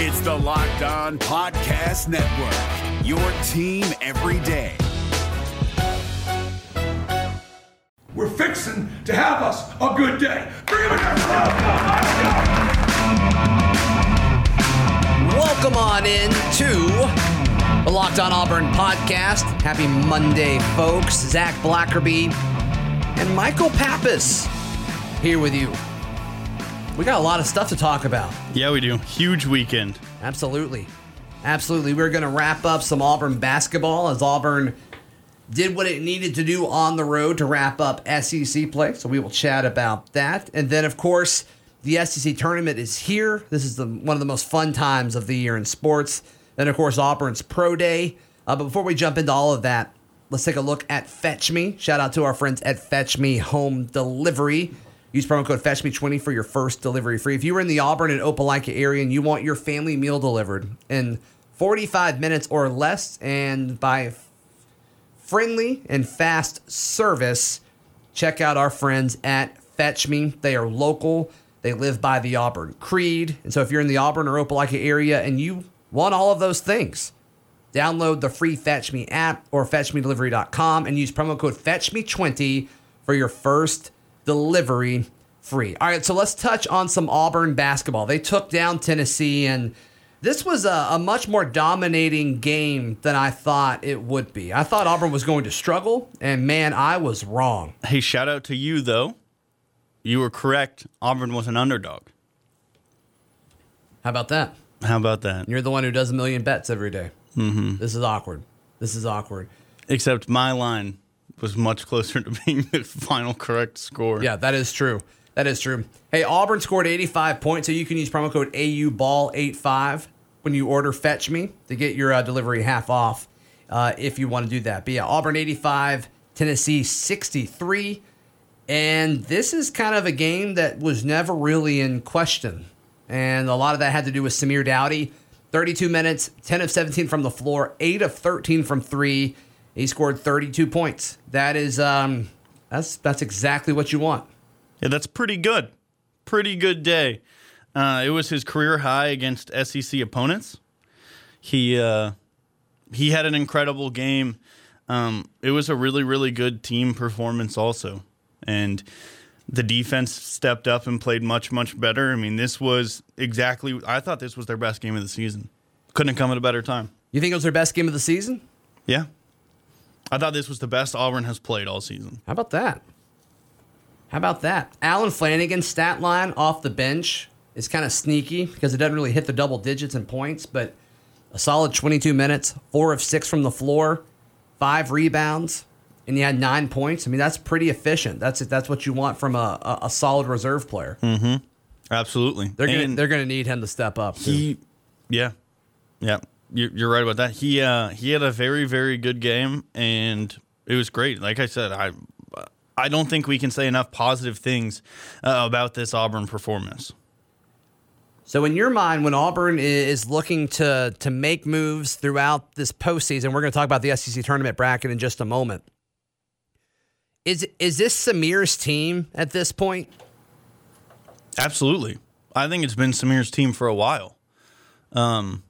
It's the Locked On Podcast Network, your team every day. We're fixing to have us a good day. Bring him in Welcome on in to the Locked On Auburn podcast. Happy Monday, folks. Zac Blackerby and Michael Pappas here with you. We got a lot of stuff to talk about. Yeah, we do. Huge weekend. Absolutely. Absolutely. We're going to wrap up some Auburn basketball as Auburn did what it needed to do on the road to wrap up SEC play. So we will chat about that. And then, of course, the SEC tournament is here. This is the, one of the most fun times of the year in sports. Then, of course, Auburn's Pro Day. Uh, but before we jump into all of that, let's take a look at Fetch Me. Shout out to our friends at Fetch Me Home Delivery. Use promo code FetchMe20 for your first delivery free. If you were in the Auburn and Opelika area and you want your family meal delivered in 45 minutes or less and by friendly and fast service, check out our friends at Fetch Me. They are local. They live by the Auburn Creed. And so if you're in the Auburn or Opelika area and you want all of those things, download the free Fetch Me app or fetchmedelivery.com and use promo code FetchMe20 for your first delivery free. All right, so let's touch on some Auburn basketball. They took down Tennessee, and this was a, a, much more dominating game than I thought it would be. I thought Auburn was going to struggle, and man, I was wrong. Hey, shout out to you, though. You were correct. Auburn was an underdog. How about that? How about that? You're the one who does a million bets every day. Mm-hmm. This is awkward. This is awkward. Except my line was much closer to being the final correct score. Yeah, that is true. That is true. Hey, Auburn scored 85 points, so you can use promo code AUBALL85 when you order Fetch Me to get your uh, delivery half off uh, if you want to do that. But yeah, Auburn 85, Tennessee 63. And this is kind of a game that was never really in question. And a lot of that had to do with Samir Doughty. 32 minutes, 10 of 17 from the floor, 8 of 13 from three. He scored 32 points. That is um that's that's exactly what you want. Yeah, that's pretty good. Pretty good day. Uh, it was his career high against SEC opponents. He uh, he had an incredible game. Um, it was a really really good team performance also, and the defense stepped up and played much much better. I mean, this was exactly. I thought this was their best game of the season. Couldn't have come at a better time. You think it was their best game of the season? Yeah. I thought this was the best Auburn has played all season. How about that? How about that? Allen Flanigan's stat line off the bench is kind of sneaky because it doesn't really hit the double digits in points, but a solid 22 minutes, four of six from the floor, five rebounds, and he had nine points. I mean, that's pretty efficient. That's that's what you want from a, a, a solid reserve player. Mm-hmm. Absolutely. They're gonna, they're going to need him to step up. Too. He, yeah, yeah you're right about that. He uh, he had a very very good game, and it was great. Like I said, I I don't think we can say enough positive things uh, about this Auburn performance. So, in your mind, when Auburn is looking to to make moves throughout this postseason, we're going to talk about the SEC tournament bracket in just a moment. Is is this Samir's team at this point? Absolutely, I think it's been Samir's team for a while. Um,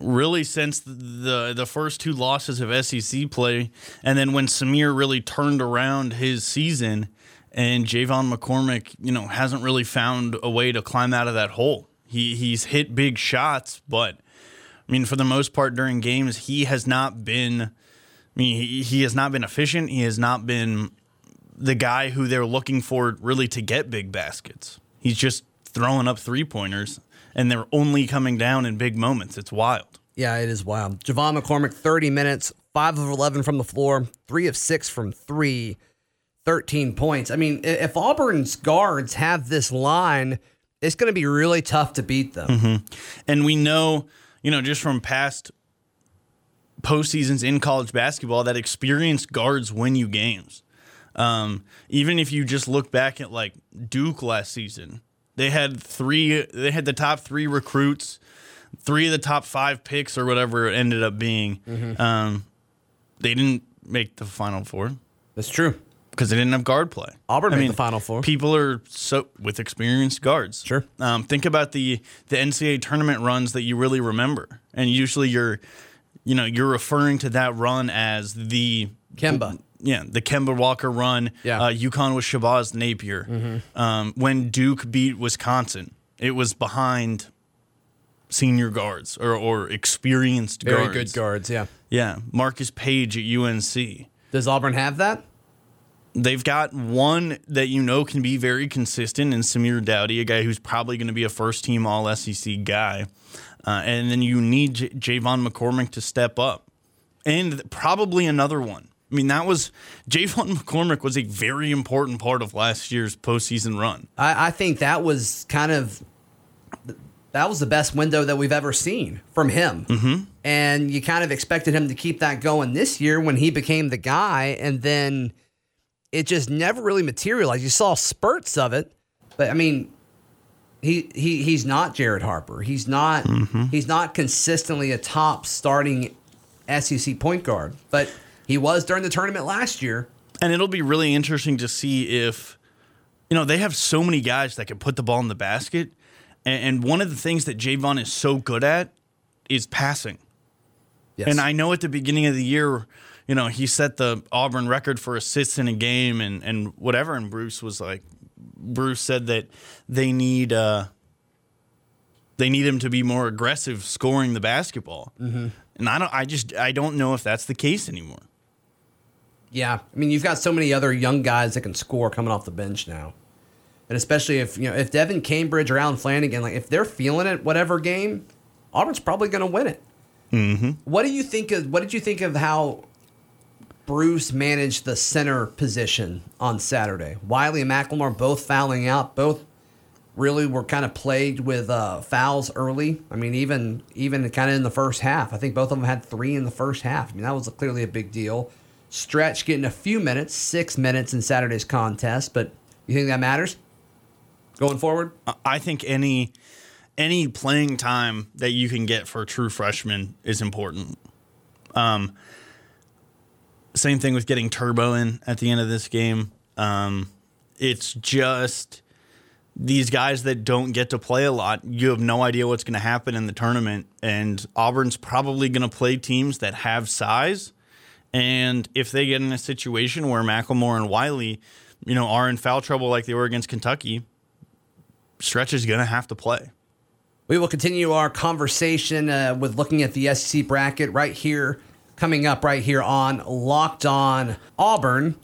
really since the the first two losses of SEC play, and then when Samir really turned around his season, and J'Von McCormick, you know, hasn't really found a way to climb out of that hole. He he's hit big shots, but I mean, for the most part during games, he has not been. I mean, he, he has not been efficient. He has not been the guy who they're looking for really to get big baskets. He's just throwing up three pointers and they're only coming down in big moments. It's wild. Yeah, it is wild. J'Von McCormick, 30 minutes, 5 of 11 from the floor, 3 of 6 from 3, 13 points. I mean, if Auburn's guards have this line, it's going to be really tough to beat them. Mm-hmm. And we know, you know, just from past postseasons in college basketball, that experienced guards win you games. Um, even if you just look back at like Duke last season, they had three. They had the top three recruits, three of the top five picks, or whatever it ended up being. Mm-hmm. Um, they didn't make the final four. That's true. because they didn't have guard play. Auburn made the Final Four. People are so with experienced guards. Sure. Um, think about the the NCAA tournament runs that you really remember, and usually you're, you know, you're referring to that run as the Kemba. Yeah, the Kemba Walker run. Yeah. Uh, UConn was Shabazz Napier. Um, when Duke beat Wisconsin, it was behind senior guards or, or experienced Very guards. good guards, yeah. Yeah, Marcus Paige at UNC. Does Auburn have that? They've got one that you know can be very consistent in Samir Doughty, a guy who's probably going to be a first team All SEC guy. Uh, and then you need J- J'Von McCormick to step up. And probably another one. I mean, that was J'Von McCormick was a very important part of last year's postseason run. I, I think that was kind of that was the best window that we've ever seen from him. Mm-hmm. And you kind of expected him to keep that going this year when he became the guy, and then it just never really materialized. You saw spurts of it, but I mean, he he he's not Jared Harper. He's not he's not consistently a top starting SEC point guard, but he was during the tournament last year. And it'll be really interesting to see if, you know, they have so many guys that can put the ball in the basket. And, and one of the things that J'Von is so good at is passing. Yes. And I know at the beginning of the year, you know, he set the Auburn record for assists in a game and, and whatever. And Bruce was like, Bruce said that they need uh, they need him to be more aggressive scoring the basketball. Mm-hmm. And I don't, I just, I don't know if that's the case anymore. Yeah, I mean, you've got so many other young guys that can score coming off the bench now, and especially if you know if Devin Cambridge or Allen Flanigan, like if they're feeling it, whatever game, Auburn's probably going to win it. Mm-hmm. What do you think of? What did you think of how Bruce managed the center position on Saturday? Wiley and McLemore both fouling out, both really were kind of plagued with uh, fouls early. I mean, even even kind of in the first half. I think both of them had three in the first half. I mean, that was clearly a big deal. Stretch getting a few minutes, six minutes in Saturday's contest, but you think that matters going forward? I think any any playing time that you can get for a true freshman is important. Um, same thing with getting Turbo in at the end of this game. Um, it's just these guys that don't get to play a lot. You have no idea what's going to happen in the tournament, and Auburn's probably going to play teams that have size. And if they get in a situation where McLemore and Wiley, you know, are in foul trouble like they were against Kentucky, Stretch is going to have to play. We will continue our conversation uh, with looking at the SEC bracket right here, coming up right here on Locked On Auburn.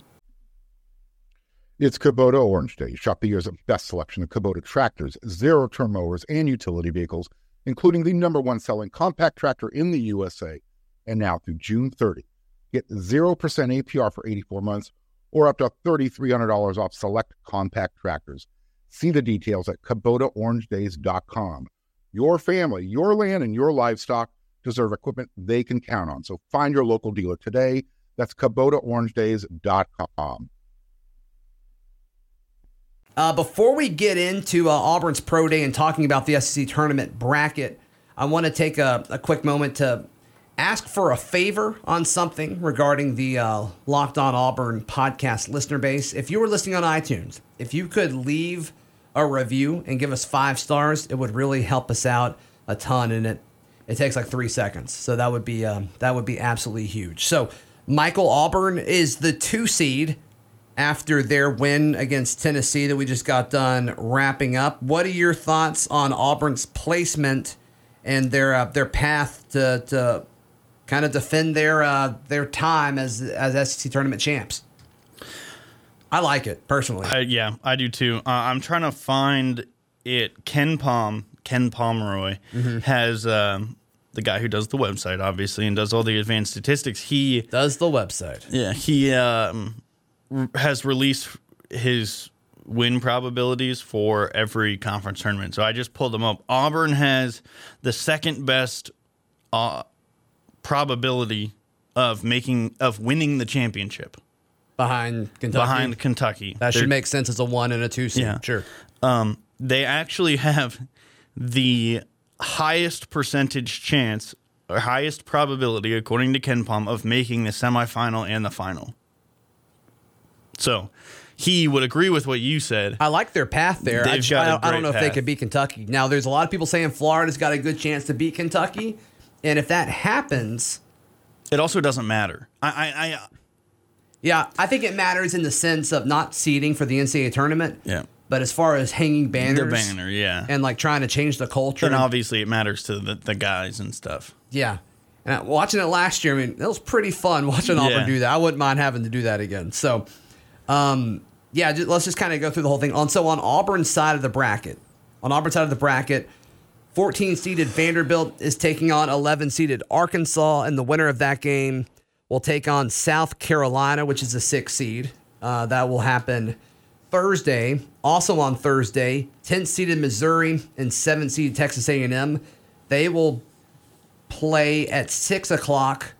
It's Kubota Orange Day. Shop the year's best selection of Kubota tractors, zero turn mowers, and utility vehicles, including the number one selling compact tractor in the USA. And now through June 30, get 0% APR for 84 months or up to $3,300 off select compact tractors. See the details at KubotaOrangeDays.com. Your family, your land, and your livestock deserve equipment they can count on. So find your local dealer today. That's KubotaOrangeDays.com. Uh, before we get into uh, Auburn's Pro Day and talking about the SEC tournament bracket, I want to take a, a quick moment to ask for a favor on something regarding the uh, Locked On Auburn podcast listener base. If you were listening on iTunes, if you could leave a review and give us five stars, it would really help us out a ton. And it it takes like three seconds, so that would be um, that would be absolutely huge. So Michael Auburn is the two seed after their win against Tennessee that we just got done wrapping up. What are your thoughts on Auburn's placement and their uh, their path to, to kind of defend their uh, their time as as SEC tournament champs? I like it personally. I, yeah, I do too. Uh, I'm trying to find it. KenPom, Ken Pomeroy, has um, the guy who does the website, obviously, and does all the advanced statistics. He Does the website? Yeah, he um, r- has released his win probabilities for every conference tournament. So I just pulled them up. Auburn has the second best uh, probability of making of winning the championship behind Kentucky. behind Kentucky. that They're- should make sense as a one and a two seed. Yeah. Sure. um, they actually have the highest percentage chance or highest probability, according to KenPom, of making the semifinal and the final. So he would agree with what you said. I like their path there. I, They've just- got I I don't know if they could beat Kentucky. Now, there's a lot of people saying Florida's got a good chance to beat Kentucky, and if that happens, It also doesn't matter. I, I, I yeah, I think it matters in the sense of not seeding for the NCAA tournament. Yeah. But as far as hanging banners, the banner, yeah. and like trying to change the culture, And obviously, it matters to the, the guys and stuff. yeah. And watching it last year, I mean, it was pretty fun watching Auburn Yeah. do that. I wouldn't mind having to do that again. So, um, yeah, ju- let's just kind of go through the whole thing. On so on Auburn's side of the bracket, on Auburn's side of the bracket, 14 seeded Vanderbilt is taking on 11 seeded Arkansas, and the winner of that game will take on South Carolina, which is a six seed. Uh, that will happen Thursday. Also on Thursday, 10 seeded Missouri and 7 seeded Texas A&M. They will play at six o'clock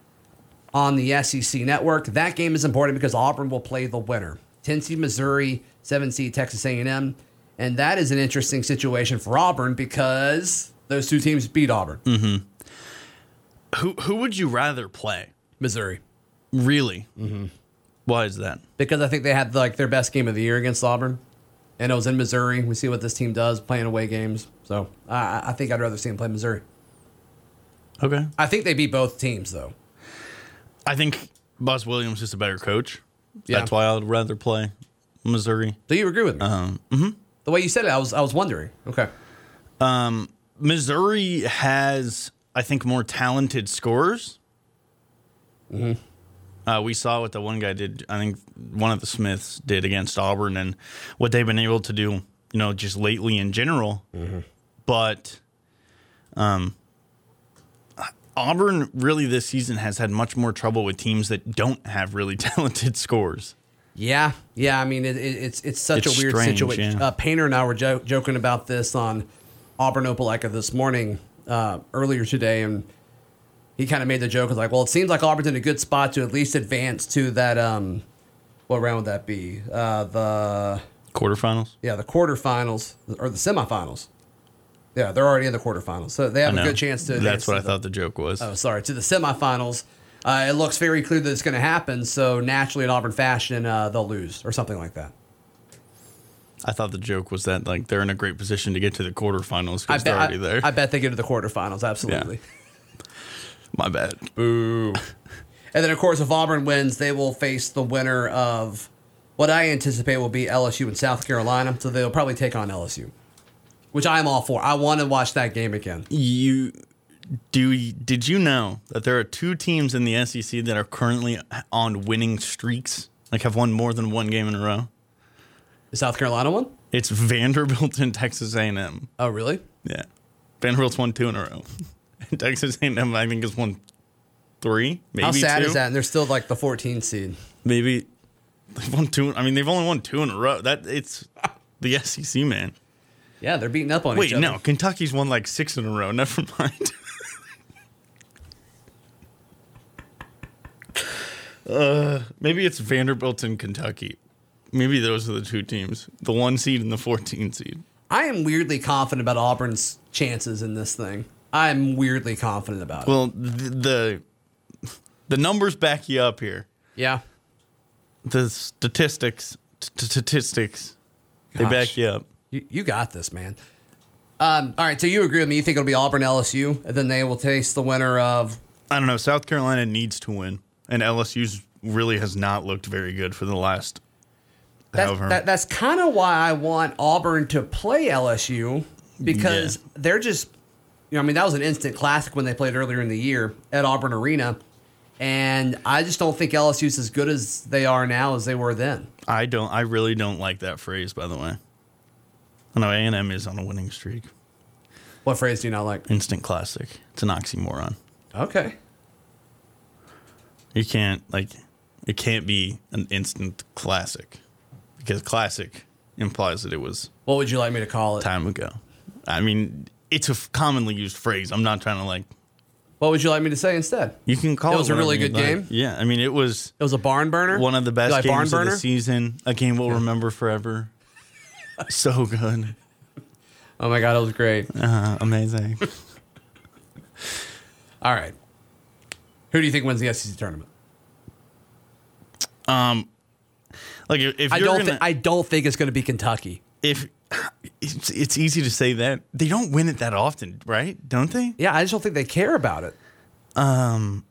on the SEC network. That game is important because Auburn will play the winner. 10 seed Missouri, 7 seed Texas A&M. And that is an interesting situation for Auburn because those two teams beat Auburn. Who who would you rather play? Missouri. Really? Mm-hmm. Why is that? Because I think they had like their best game of the year against Auburn. And it was in Missouri. We see what this team does playing away games. So I, I think I'd rather see them play Missouri. Okay. I think they beat both teams though. I think Buzz Williams is a better coach. Yeah. That's why I would rather play Missouri. Do you agree with me? Um, mm-hmm. The way you said it, I was I was wondering. Okay. Missouri has, I think, more talented scorers. Mm-hmm. Uh, we saw what the one guy did. I think one of the Smiths did against Auburn, and what they've been able to do, you know, just lately in general. Mm-hmm. But, um, Auburn really this season has had much more trouble with teams that don't have really talented scores. Yeah, yeah. I mean, it, it, it's it's such It's a weird strange, situation. yeah. Uh, Painter and I were jo- joking about this on Auburn Opelika this morning, uh, earlier today, and he kind of made the joke of like, well, it seems like Auburn's in a good spot to at least advance to that. Um, what round would that be? Uh, the Quarterfinals. yeah, the quarterfinals or the semifinals. Yeah, they're already in the quarterfinals, so they have a good chance to. That's what I thought the joke was. oh, sorry, to the semifinals. Uh, it looks very clear that it's going to happen. So naturally, in Auburn fashion, uh, they'll lose or something like that. I thought the joke was that like they're in a great position to get to the quarterfinals I because they're bet. already I, there. I bet they get to the quarterfinals. Absolutely. My bad. Boo. And then, of course, if Auburn wins, they will face the winner of what I anticipate will be LSU and South Carolina. So they'll probably take on LSU, which I am all for. I want to watch that game again. You do? Did you know that there are two teams in the SEC that are currently on winning streaks? Like have won more than one game in a row. The South Carolina one? It's Vanderbilt and Texas A&M. Oh, really? Yeah, Vanderbilt's won two in a row. And Texas A&M, I think, has won three. Maybe How sad two. is that? And they're still like the 14th seed. Maybe they've won two. I mean, they've only won two in a row. That it's the SEC, man. Yeah, they're beating up on Wait, each other. Wait, no, Kentucky's won like six in a row. Never mind. Uh, maybe it's Vanderbilt and Kentucky. Maybe those are the two teams, the one seed and the 14 seed. I am weirdly confident about Auburn's chances in this thing. I'm weirdly confident about it. Well, the, the the numbers back you up here. Yeah. The statistics, t- statistics, they back you up. You, you got this, man. Um, all right, so you agree with me? You think it'll be Auburn LSU, and then they will taste the winner of. I don't know. South Carolina needs to win, and LSU's really has not looked very good for the last. That's, however, that, that's kind of why I want Auburn to play LSU because they're just, you know, I mean, that was an instant classic when they played earlier in the year at Auburn Arena. And I just don't think LSU's as good as they are now as they were then. I don't. I really don't like that phrase. By the way, I know A and M is on a winning streak. What phrase do you not like? Instant classic. It's an oxymoron. Okay. You can't like. It can't be an instant classic because classic implies that it was What would you like me to call it? time ago. I mean, it's a f- commonly used phrase. I'm not trying to like. What would you like me to say instead? You can call It it. was a really good you'd game? Yeah, I mean, it was It was a barn burner? one of the best like games of the season. A game we'll remember forever. so good, Oh my God, it was great. uh, amazing. All right. Who do you think wins the SEC tournament? Um, like Like if, if I don't. gonna, thi- I don't think it's going to be Kentucky. if it's, it's easy to say that they don't win it that often, right? Don't they? Yeah, I just don't think they care about it. Um,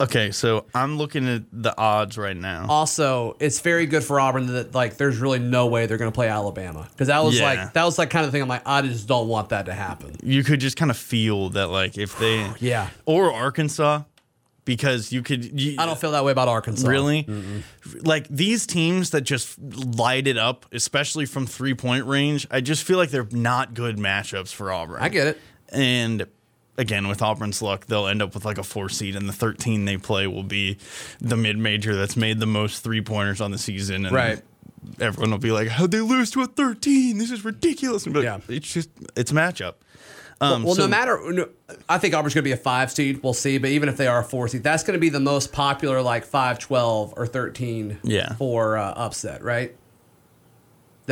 Okay, so I'm looking at the odds right now. Also, it's very good for Auburn that like there's really no way they're going to play Alabama because that was Yeah. like that was like kind of thing. I'm like, I just don't want that to happen. You could just kind of feel that, like if they, Yeah. or Arkansas, because you could. You, I don't feel that way about Arkansas. Really? Like these teams that just light it up, especially from three point range, I just feel like they're not good matchups for Auburn. I get it. And again, with Auburn's luck, they'll end up with like a four seed, and the 13 they play will be the mid major that's made the most three pointers on the season. And Right. Everyone will be like, "How'd they lose to a 13? This is ridiculous." But Yeah. it's just it's a matchup. Um, well, so- no matter, no, I think Auburn's going to be a five seed. We'll see, but even if they are a four seed, that's going to be the most popular, like 5, 12, or thirteen. Yeah. For uh, upset, right?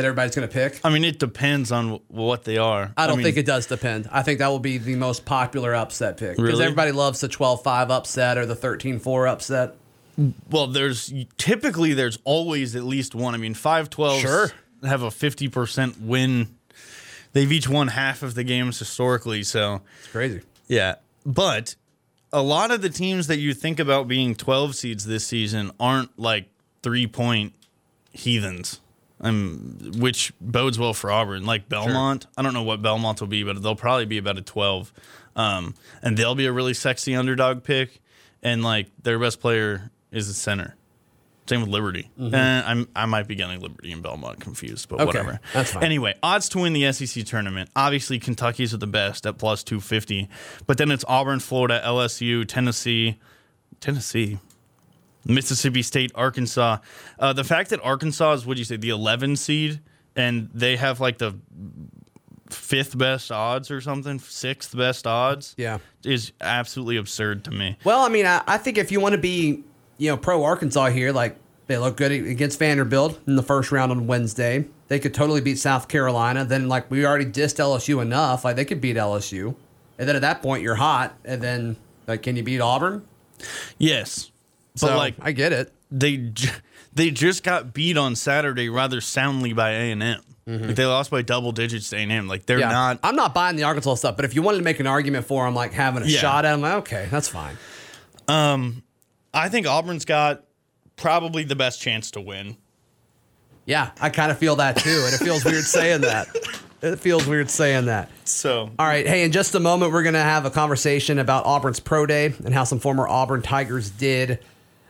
That everybody's going to pick. I mean, it depends on wh- what they are. I don't mean, think it does depend. I think that will be the most popular upset pick because Really? everybody loves the 12-5 upset or the 13-4 upset. Well, there's typically there's always at least one. I mean, five twelve Sure. have a fifty percent win. They've each won half of the games historically, so It's crazy. yeah. But a lot of the teams that you think about being twelve seeds this season aren't like three point heathens. Um, which bodes well for Auburn. Like Belmont, I don't know what Belmont will be, but they'll probably be about a twelve, um, and they'll be a really sexy underdog pick. And like their best player is a center. Same with Liberty. Eh, I'm, I might be getting Liberty and Belmont confused, but Okay, whatever. that's fine. Anyway, odds to win the SEC tournament. Obviously, Kentucky's at the best at plus 250, but then it's Auburn, Florida, LSU, Tennessee, Tennessee, Mississippi State, Arkansas. Uh, the fact that Arkansas is, what do you say, the 11 seed, and they have like the fifth best odds or something, sixth best odds, Yeah. is absolutely absurd to me. Well, I mean, I, I think if you want to be, you know, pro Arkansas here, like they look good against Vanderbilt in the first round on Wednesday. They could totally beat South Carolina. Then, like we already dissed LSU enough, like they could beat LSU. And then at that point, you're hot. And then, like, can you beat Auburn? Yes, but like I get it. they they just got beat on Saturday rather soundly by A and M. Like they lost by double digits to A and M. Like they're Mm-hmm. Yeah, not. I'm not buying the Arkansas stuff, but if you wanted to make an argument for them, like having a Yeah. shot at them, like, okay, that's fine. Um, I think Auburn's got probably the best chance to win. Yeah, I kind of feel that too, and it feels weird saying that. It feels weird saying that. So All right, hey, in just a moment, we're going to have a conversation about Auburn's Pro Day and how some former Auburn Tigers did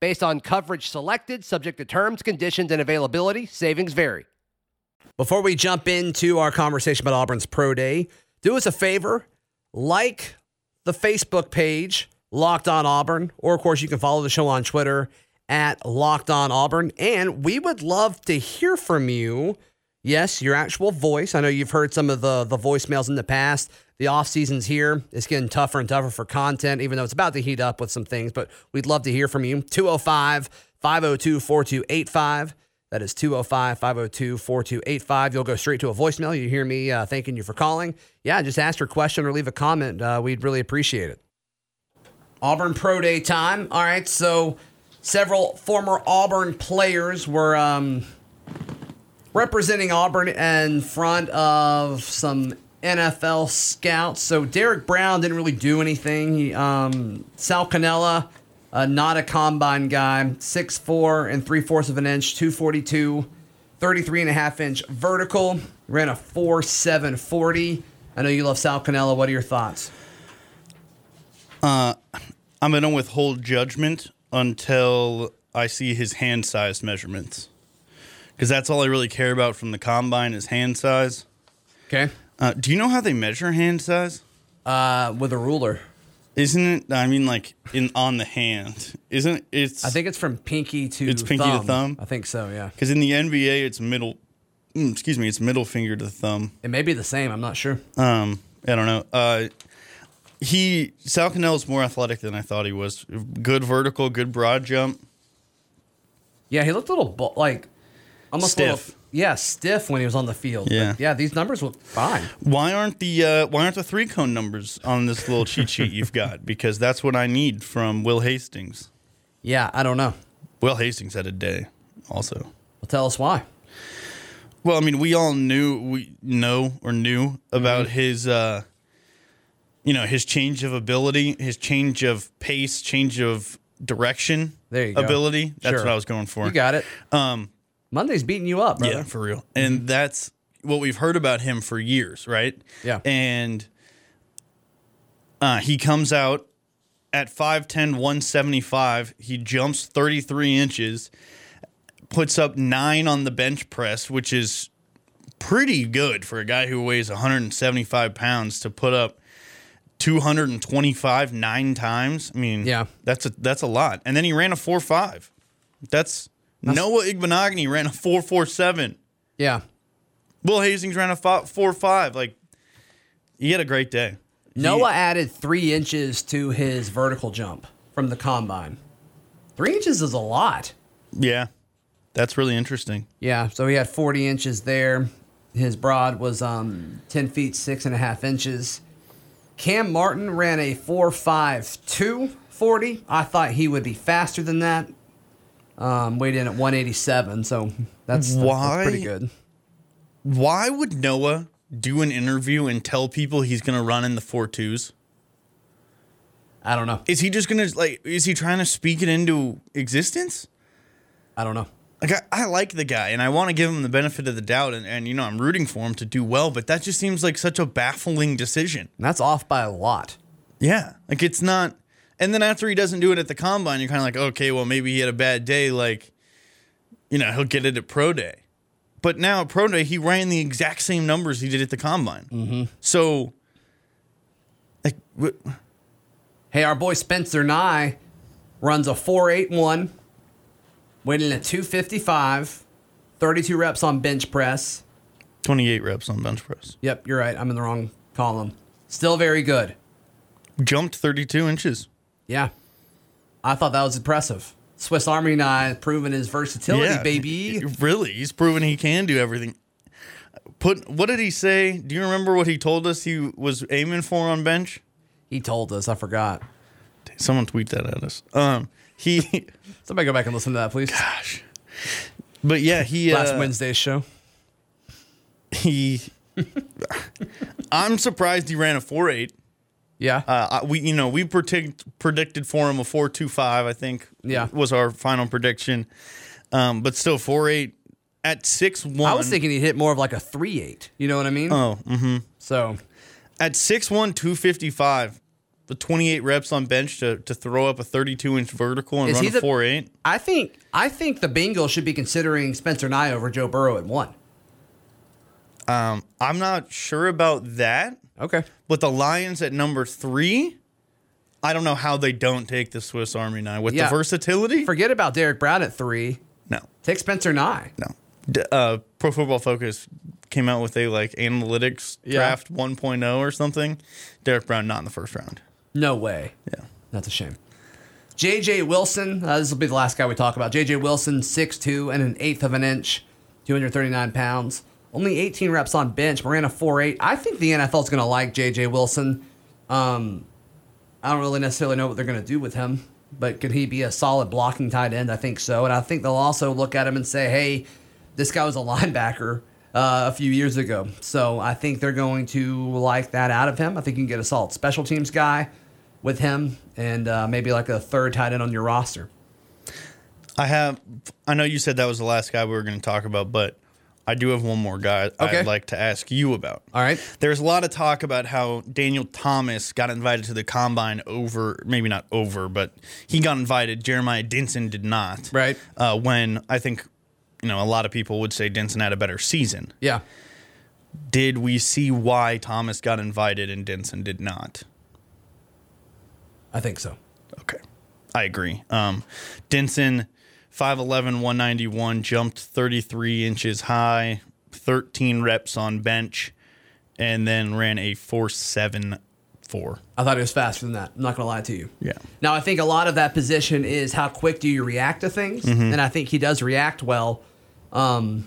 Based on coverage selected, subject to terms, conditions, and availability, savings vary. Before we jump into our conversation about Auburn's Pro Day, do us a favor like the Facebook page, Locked On Auburn, or of course, you can follow the show on Twitter at Locked On Auburn. And we would love to hear from you. Yes, your actual voice. I know you've heard some of the, the voicemails in the past. The off season's here. It's getting tougher and tougher for content, even though it's about to heat up with some things. But we'd love to hear from you. 205 502 4285. That is 205 502 4285. You'll go straight to a voicemail. You hear me uh, thanking you for calling. Yeah, just ask your question or leave a comment. Uh, we'd really appreciate it. Auburn Pro Day time. All right, so several former Auburn players were um, representing Auburn in front of some NFL scouts. So Derrick Brown didn't really do anything. He, um, Sal Cannella, uh, not a combine guy, 6'4 and 3 fourths of an inch, 242, 33 and a half inch vertical, ran a 4'740. I know you love Sal Cannella. What are your thoughts? I'm going to withhold judgment until I see his hand size measurements. Because that's all I really care about from the combine is hand size. Okay. Uh, do you know how they measure hand size? Uh, with a ruler. Isn't it? I mean, like in on the hand, isn't it? It's I think it's from pinky to It's pinky to thumb. thumb? I think so. Yeah, because in the NBA it's middle. mm, Excuse me, it's middle finger to thumb. it may be the same. I'm not sure. Um, I don't know. Uh, he Sal Cannell's more athletic than I thought he was. Good vertical, good broad jump. Yeah, he looked a little bu- like almost a little- Stiff. Yeah, stiff when he was on the field. Yeah. but yeah. These numbers look fine. Why aren't the uh, Why aren't the three cone numbers on this little cheat sheet you've got? Because that's what I need from Will Hastings. Yeah, I don't know. Will Hastings had a day, also. Well, tell us why. Well, I mean, we all knew we know or knew about Mm-hmm. his, uh, you know, his change of ability, his change of pace, change of direction. There you go. Ability. That's Sure. what I was going for. You got it. Um, Monday's beating you up, brother. yeah, for real. And that's what we've heard about him for years, right? Yeah. And uh, he comes out at 5'10, 175. He jumps 33 inches, puts up nine on the bench press, which is pretty good for a guy who weighs 175 pounds to put up 225 nine times. I mean, Yeah. that's a that's a lot. And then he ran a four five. That's, Noah Igbinoghene ran a 4.47. Yeah. Will Hastings ran a 4.5. Like, he had a great day. Noah added three inches to his vertical jump from the combine. Three inches is a lot. Yeah, that's really interesting. Yeah, so he had 40 inches there. His broad was um, 10 feet, six and a half inches. Cam Martin ran a 4.52 40. I thought he would be faster than that. Um, weighed in at 187, so that's, that's Why? pretty good. Why would Noah do an interview and tell people he's going to run in the four twos? I don't know. Is he just going to, like, is he trying to speak it into existence? I don't know. Like, I, I like the guy and I want to give him the benefit of the doubt. And, and, you know, I'm rooting for him to do well, but that just seems like such a baffling decision. And that's off by a lot. Yeah. Like, it's not. And then after he doesn't do it at the combine, you're kind of like, okay, well, maybe he had a bad day. Like, you know, he'll get it at pro day. But now at pro day, he ran the exact same numbers he did at the combine. Mm-hmm. So, like, Hey, our boy Spencer Nigh runs a 481, weighing in at 255, 32 reps on bench press. 28 reps on bench press. Yep, you're right. I'm in the wrong column. Still very good. Jumped 32 inches. Yeah. I thought that was impressive. Swiss Army knife proving his versatility, yeah, baby. Really, he's proven he can do everything. Put what did he say? Do you remember what he told us he was aiming for on bench? He told us. I forgot. Someone tweet that at us. Um, he, Somebody go back and listen to that, please. gosh, but yeah, he Last uh, Wednesday's show. he. I'm surprised he ran a four eight. Yeah. Uh, we you know we predict, predicted for him a four two five. I think Yeah. was our final prediction. Um, but still four eight at six one. I was thinking he'd hit more of like a 3 8. You know what I mean? Oh, mm-hmm. So, at 6'1", 255, the 28 reps on bench to, to throw up a 32 inch vertical and Is run he a the- 4'8. I think I think the Bengals should be considering Spencer Nigh over Joe Burrow at one. Um, I'm not sure about that, Okay. but the Lions at number three, I don't know how they don't take the Swiss Army knife with Yeah. the versatility. Forget about Derrick Brown at three. no, Take Spencer Nigh. no. D- uh, Pro Football Focus came out with a like analytics Yeah. draft 1.0 or something. Derrick Brown not in the first round. No way. Yeah. That's a shame. J.J. Wilson. Uh, this will be the last guy we talk about. J.J. Wilson, 6'2 and an eighth of an inch, 239 pounds. Only 18 reps on bench. Ran a 4'8. I think the NFL is going to like J.J. Wilson. Um, I don't really necessarily know what they're going to do with him, but could he be a solid blocking tight end? I think so. And I think they'll also look at him and say, hey, this guy was a linebacker uh, a few years ago. So I think they're going to like that out of him. I think you can get a solid special teams guy with him and uh, maybe like a third tight end on your roster. I have. I know you said that was the last guy we were going to talk about, but I do have one more guy Okay. I'd like to ask you about. All right. There's a lot of talk about how Daniel Thomas got invited to the combine over, maybe not over, but he got invited. Jeremiah Dinson did not. Right. Uh, when I think, you know, a lot of people would say Dinson had a better season. Yeah. Did we see why Thomas got invited and Dinson did not? I think so. Okay. I agree. Um, Denson, 5'11, 191, jumped 33 inches high, 13 reps on bench, and then ran a 4'7'4. I thought it was faster than that. I'm not going to lie to you. Yeah. Now, I think a lot of that position is how quick do you react to things, Mm-hmm. and I think he does react well. Um,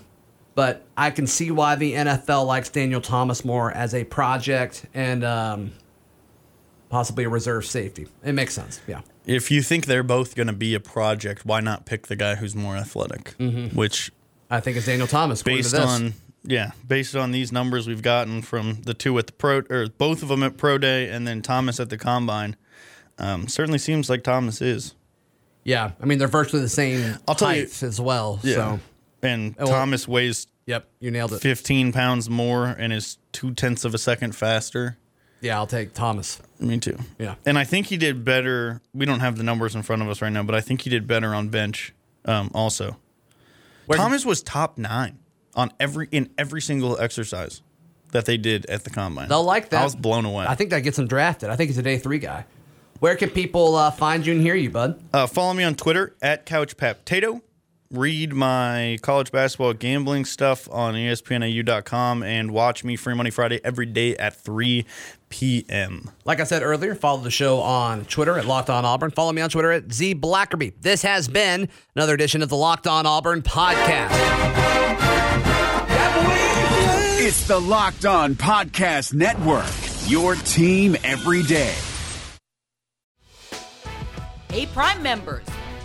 but I can see why the NFL likes Daniel Thomas more as a project and um, possibly a reserve safety. It makes sense. Yeah. If you think they're both going to be a project, why not pick the guy who's more athletic? Which, I think is Daniel Thomas. based on yeah, based on these numbers we've gotten from the two at the pro or both of them at pro day, and then Thomas at the combine, um, certainly seems like Thomas is. yeah, I mean they're virtually the same I'll tell you- height as well. So, and well- Thomas weighs yep, you nailed it. 15 pounds more and is two tenths of a second faster. Yeah, I'll take Thomas. Me too. Yeah. And I think he did better. We don't have the numbers in front of us right now, but I think he did better on bench um, also. Where- Thomas was top nine on every in every single exercise that they did at the combine. They'll like that. I was blown away. I think that gets him drafted. I think he's a day three guy. Where can people uh, find you and hear you, bud? Uh, follow me on Twitter at CouchPapTato. Read my college basketball gambling stuff on ESPNAU.com and watch me Free Money Friday every day at 3 p.m. Like I said earlier, follow the show on Twitter at Locked On Auburn. Follow me on Twitter at Z Blackerby. This has been another edition of the Locked On Auburn podcast. It's the Locked On Podcast Network, your team every day. Hey, Prime members,